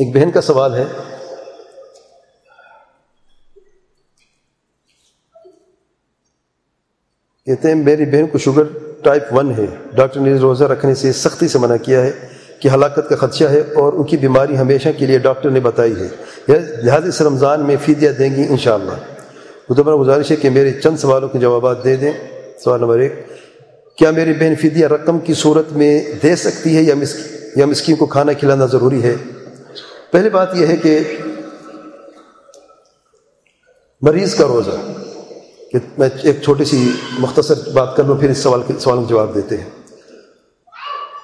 ایک بہن کا سوال ہے۔ کہتے ہیں، میری بہن کو شوگر ٹائپ ون ہے۔ ڈاکٹر نے روزہ رکھنے سے سختی سے منع کیا ہے کہ ہلاکت کا خدشہ ہے اور ان کی بیماری ہمیشہ کے لیے ڈاکٹر نے بتائی ہے۔ لہٰذا اس رمضان میں فیدیا دیں گی انشاءاللہ۔ شاء اللہ گزارش ہے کہ میرے چند سوالوں کے جوابات دے دیں۔ سوال نمبر ایک، کیا میری بہن فدیہ رقم کی صورت میں دے سکتی ہے یا یا مسکین کو کھانا کھلانا ضروری ہے؟ پہلی بات یہ ہے کہ مریض کا روزہ، کہ میں ایک چھوٹی سی مختصر بات کر لوں، پھر اس سوال کے سوالوں کا جواب دیتے ہیں۔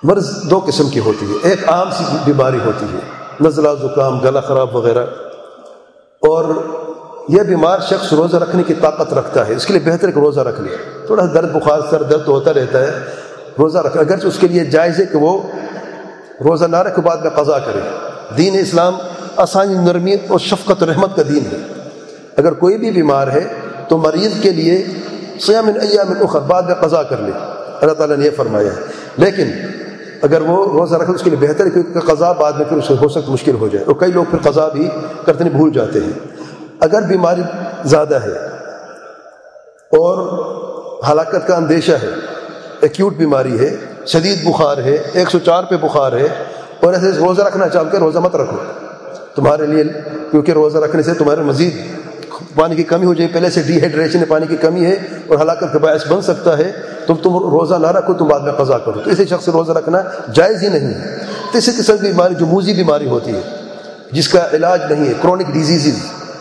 مرض دو قسم کی ہوتی ہے، ایک عام سی بیماری ہوتی ہے، نزلہ، زکام، گلا خراب وغیرہ۔ اور یہ بیمار شخص روزہ رکھنے کی طاقت رکھتا ہے، اس کے لیے بہتر کہ روزہ رکھ لے۔ تھوڑا درد، بخار، سر درد ہوتا رہتا ہے، روزہ رکھ۔ اگرچہ اس کے لیے جائز ہے کہ وہ روزہ نہ رکھ، بعد میں قضا کرے۔ دین اسلام آسانی نرمی اور شفقت و رحمت کا دین ہے۔ اگر کوئی بھی بیمار ہے تو مریض کے لیے سیام ایام اخر بعد میں قضا کر لے۔ اللہ تعالیٰ نے یہ فرمایا ہے۔ لیکن اگر وہ روزہ رکھے اس کے لیے بہتر ہے کہ قضا بعد میں پھر اسے ہو سکتا، مشکل ہو جائے۔ اور کئی لوگ پھر قضا بھی کرتے بھول جاتے ہیں۔ اگر بیماری زیادہ ہے اور ہلاکت کا اندیشہ ہے ایکیوٹ بیماری ہے، شدید بخار ہے، ایک سو چار پہ بخار ہے اور ایسے روزہ رکھنا چاہ کہ روزہ مت رکھو۔ تمہارے لیے، کیونکہ روزہ رکھنے سے تمہارے مزید پانی کی کمی ہو جائے۔ پہلے سے ڈی ہائیڈریشن پانی کی کمی ہے اور ہلاکت کا باعث بن سکتا ہے۔ تم تم روزہ نہ رکھو، تم بعد میں قضا کرو۔ تو اسی شخص سے روزہ رکھنا جائز ہی نہیں ہے۔ تو اسی قسم کی بیماری، جو موزی بیماری ہوتی ہے، جس کا علاج نہیں ہے کرونک ڈیزیز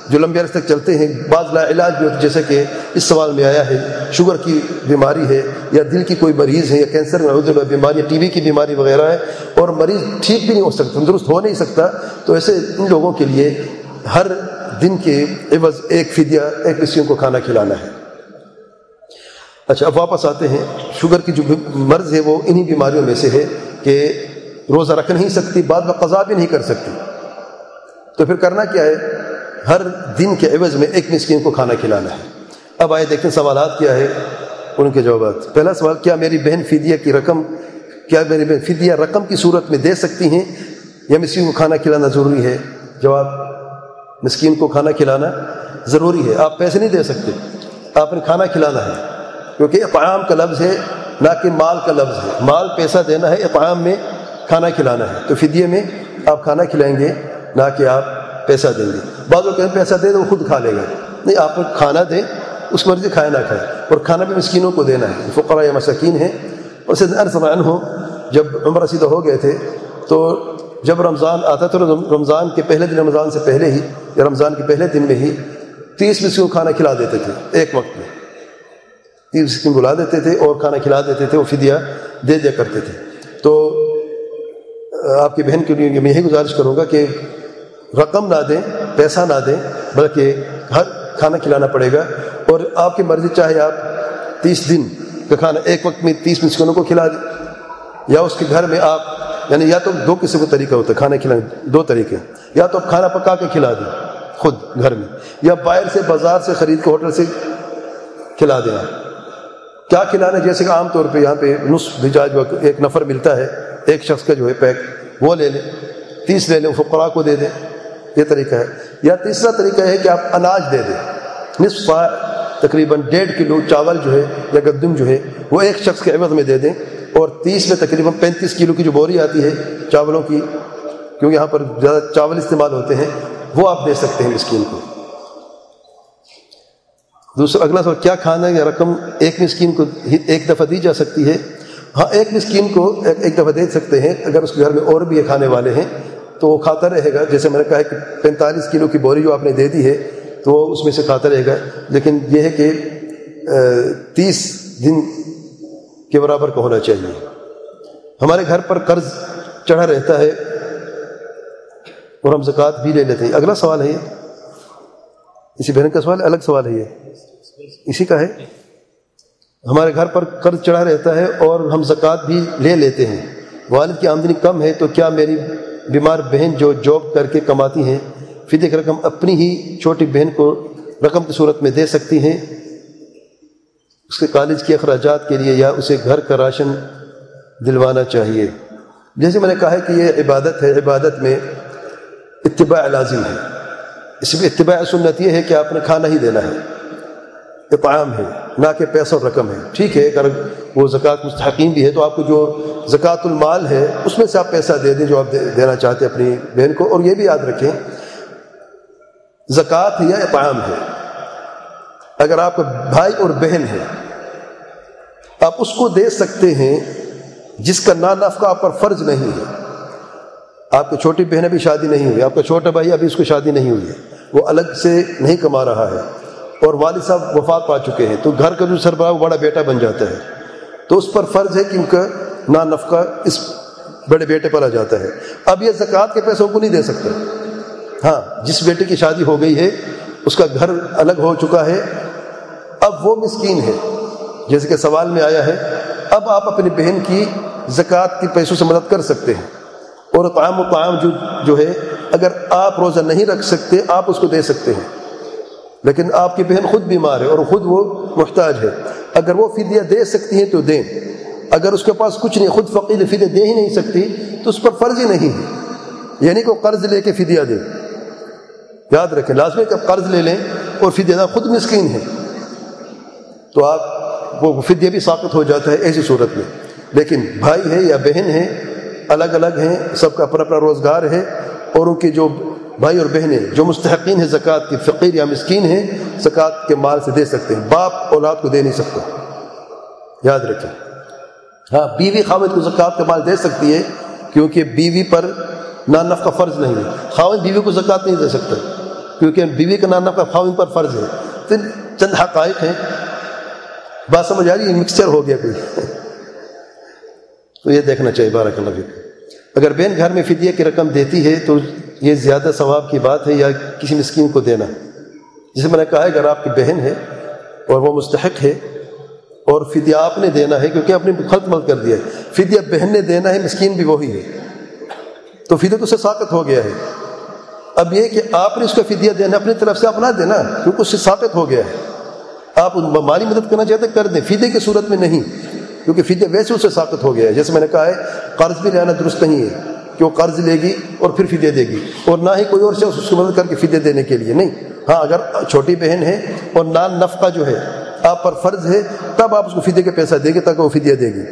جو لمبے عرصے تک چلتے ہیں، بعض لا علاج بھی ہوتے جیسے کہ اس سوال میں آیا ہے، شوگر کی بیماری ہے یا دل کی کوئی مریض ہے یا کینسر میں بیماری یا ٹی وی کی بیماری وغیرہ ہے اور مریض ٹھیک بھی نہیں ہو سکتا، تندرست ہو نہیں سکتا، تو ایسے ان لوگوں کے لیے ہر دن کے عوض ایک فدیہ، ایک مسکین کو کھانا کھلانا ہے۔ اچھا اب واپس آتے ہیں۔ شوگر کی جو مرض ہے، وہ انہی بیماریوں میں سے ہے کہ روزہ رکھ نہیں سکتی، بعد میں قضا بھی نہیں کر سکتی۔ تو پھر کرنا کیا ہے؟ ہر دن کے عوض میں ایک مسکین کو کھانا کھلانا ہے۔ اب آئے دیکھیں سوالات کیا ہے ان کے جوابات۔ پہلا سوال، کیا میری بہن فدیہ کی رقم، کیا میری بہن فدیہ رقم کی صورت میں دے سکتی ہیں؟ یا مسکین کو کھانا کھلانا ضروری ہے؟ جواب، مسکین کو کھانا کھلانا ضروری ہے۔ آپ پیسے نہیں دے سکتے۔ آپ نے کھانا کھلانا ہے۔ کیونکہ اقعام کا لفظ ہے، نہ کہ مال کا لفظ ہے۔ مال پیسہ دینا ہے اقعام میں کھانا کھلانا ہے۔ تو فدیے میں آپ کھانا کھلائیں گے، نہ کہ آپ پیسہ دیں گے۔ بعض لوگ پیسہ دے تو وہ خود کھا لے گا۔ نہیں، آپ کھانا دیں، اس مرضی کھائے نہ کھائے اور کھانا بھی مسکینوں کو دینا ہے۔ فقرا یا مسکین ہے اور سید ہو جب عمر رسیدہ ہو گئے تھے، تو جب رمضان آتا تو رمضان کے پہلے دن، رمضان سے پہلے ہی، یا رمضان کے پہلے دن میں ہی تیس مسکین کھانا کھلا دیتے تھے ایک وقت میں۔ تیس مسکین بلا دیتے تھے اور کھانا کھلا دیتے تھے، وہ فدیہ دے دیا کرتے تھے۔ تو آپ کی بہن کے لیے میں یہی گزارش کروں گا کہ رقم نہ دیں، پیسہ نہ دیں، بلکہ ہر کھانا کھلانا پڑے گا۔ اور آپ کی مرضی چاہے آپ تیس دن کا کھانا، ایک وقت میں تیس مسکنوں کو کھلا دیں۔ یا اس کے گھر میں آپ یعنی یا تو دو قسم کا طریقہ ہوتا ہے، کھانا کھلانے دو طریقے۔ یا تو آپ کھانا پکا کے کھلا دیں خود گھر میں، یا باہر سے بازار سے خرید کے ہوٹل سے کھلا دیں آپ۔ کیا کھلانا، جیسے کہ عام طور پہ یہاں پہ نصف بھجا جو ایک نفر ملتا ہے، ایک شخص کا جو ہے پیک، وہ لے لیں، تیس لے لیں فقرا کو دے دیں۔ یہ طریقہ ہے۔ یا تیسرا طریقہ ہے کہ آپ اناج دے دیں۔ نصف تقریباً ڈیڑھ کلو چاول جو ہے یا گندم جو ہے، وہ ایک شخص کے عوض میں دے دیں۔ اور تیس میں تقریباً پینتیس کلو کی جو بوری آتی ہے چاولوں کی، کیونکہ یہاں پر زیادہ چاول استعمال ہوتے ہیں، وہ آپ دے سکتے ہیں مسکین کو۔ دوسرا، اگلا سوال، کیا کھانا یا رقم ایک مسکین کو ایک دفعہ دی جا سکتی ہے؟ ہاں ایک مسکین کو ایک دفعہ دے سکتے ہیں، اگر اس کے گھر میں اور بھی یہ کھانے والے ہیں۔ تو وہ کھاتا رہے گا۔ جیسے میں نے کہا کہ پینتالیس کلو کی بوری جو آپ نے دے دی ہے، تو وہ اس میں سے کھاتا رہے گا۔ لیکن یہ ہے کہ تیس دن کے برابر کا ہونا چاہیے۔ ہمارے گھر پر قرض چڑھا رہتا ہے اور ہم زکوٰۃ بھی لے لیتے ہیں۔ اگلا سوال ہے یہ۔ اسی بہن کا سوال، الگ سوال ہے یہ۔ اسی کا ہے۔ ہمارے گھر پر قرض چڑھا رہتا ہے اور ہم زکوٰۃ بھی لے لیتے ہیں۔ والد کی آمدنی کم ہے تو کیا میری بیمار بہن جو جاب کر کے کماتی ہیں فدیہ کی رقم اپنی ہی چھوٹی بہن کو رقم کی صورت میں دے سکتی ہیں۔ اس کے کالج کے اخراجات کے لیے یا اسے گھر کا راشن دلوانا چاہیے۔ جیسے میں نے کہا ہے کہ یہ عبادت ہے، عبادت میں اتباع لازم ہے۔ اس میں اتباع سنت یہ ہے کہ آپ نے کھانا ہی دینا ہے۔ اطعام ہے، نہ کہ پیسہ اور رقم ہے۔ ٹھیک ہے، اگر وہ زکوٰۃ مستحقین بھی ہے تو آپ کو جو زکوٰۃ المال ہے، اس میں سے آپ پیسہ دے دیں جو آپ دینا چاہتے ہیں اپنی بہن کو۔ اور یہ بھی یاد رکھیں، زکوٰۃ یا اطعام ہے؟ اگر آپ کا بھائی اور بہن ہے، آپ اس کو دے سکتے ہیں جس کا نا نفقہ آپ پر فرض نہیں ہے۔ آپ کی چھوٹی بہن ابھی شادی نہیں ہوئی، آپ کا چھوٹا بھائی ابھی اس کو شادی نہیں ہوئی ہے۔ وہ الگ سے نہیں کما رہا ہے۔ اور والد صاحب وفات پا چکے ہیں، تو گھر کا جو سربراہ وہ بڑا بیٹا بن جاتا ہے۔ تو اس پر فرض ہے کہ ان کا نا نفقہ اس بڑے بیٹے پر آ جاتا ہے۔ اب یہ زکوٰۃ کے پیسوں کو نہیں دے سکتے۔ ہاں جس بیٹے کی شادی ہو گئی ہے، اس کا گھر الگ ہو چکا ہے۔ اب وہ مسکین ہے، جیسے کہ سوال میں آیا ہے۔ اب آپ اپنی بہن کی زکوٰۃ کے پیسوں سے مدد کر سکتے ہیں۔ اور قائم و قائم جو جو ہے، اگر آپ روزہ نہیں رکھ سکتے، آپ اس کو دے سکتے ہیں۔ لیکن آپ کی بہن خود بیمار ہے اور خود وہ محتاج ہے۔ اگر وہ فدیہ دے سکتی ہیں تو دیں۔ اگر اس کے پاس کچھ نہیں، خود فقیر فدیہ دے ہی نہیں سکتی، تو اس پر فرض ہی نہیں۔ ہے یعنی کہ وہ قرض لے کے فدیہ دے۔ یاد رکھیں، لازمی کہ قرض لے لیں اور فدیہ خود مسکین ہے۔ تو آپ، وہ فدیہ بھی ثابت ہو جاتا ہے ایسی صورت میں۔ لیکن بھائی ہے یا بہن ہے، الگ الگ ہیں، سب کا اپنا اپنا روزگار ہے اور ان کی جو بھائی اور بہنیں، جو مستحقین ہیں زکوٰۃ کی، فقیر یا مسکین ہیں، زکوٰۃ کے مال سے دے سکتے ہیں۔ باپ اولاد کو دے نہیں سکتا۔ یاد رکھیں۔ ہاں بیوی خاوند کو زکوٰۃ کا مال دے سکتی ہے کیونکہ بیوی پر نانف کا فرض نہیں ہے۔ خاوند بیوی کو زکوٰۃ نہیں دے سکتا کیونکہ بیوی کا نانف کا خاوند پر فرض ہے۔ تو چند حقائق ہیں۔ بات سمجھ آ رہی ہے؟ مکسچر ہو گیا کوئی۔ تو یہ دیکھنا چاہیے بارہ اللہ اگر بین گھر میں فدیہ کی رقم دیتی ہے تو یہ زیادہ ثواب کی بات ہے یا کسی مسکین کو دینا؟ جسے میں نے کہا ہے اگر آپ کی بہن ہے اور وہ مستحق ہے اور فدیہ آپ نے دینا ہے، کیونکہ اپنے خلط مل کر دیا ہے۔ فدیہ بہن نے دینا ہے، مسکین بھی وہی ہے۔ تو فدیہ تو اسے ساقت ہو گیا ہے۔ اب یہ کہ آپ نے اس کا فدیہ دینا، اپنی طرف سے اپنا دینا، کیونکہ اس سے ثابت ہو گیا ہے۔ آپ مالی مدد کرنا چاہتے کر دیں۔ فدیہ کی صورت میں نہیں، کیونکہ فدیہ ویسے اس سے ثابت ہو گیا ہے۔ جیسے میں نے کہا ہے، قرض بھی لینا درست نہیں ہے۔ کہ وہ قرض لے گی اور پھر فدیہ دے گی اور نہ ہی کوئی اور شخص اس کی مدد کر کے فدیہ دینے کے لیے نہیں ہاں اگر چھوٹی بہن ہے اور نان نفقہ جو ہے آپ پر فرض ہے تب آپ اس کو فدیہ کے پیسہ دے گی تاکہ وہ فدیہ دے گی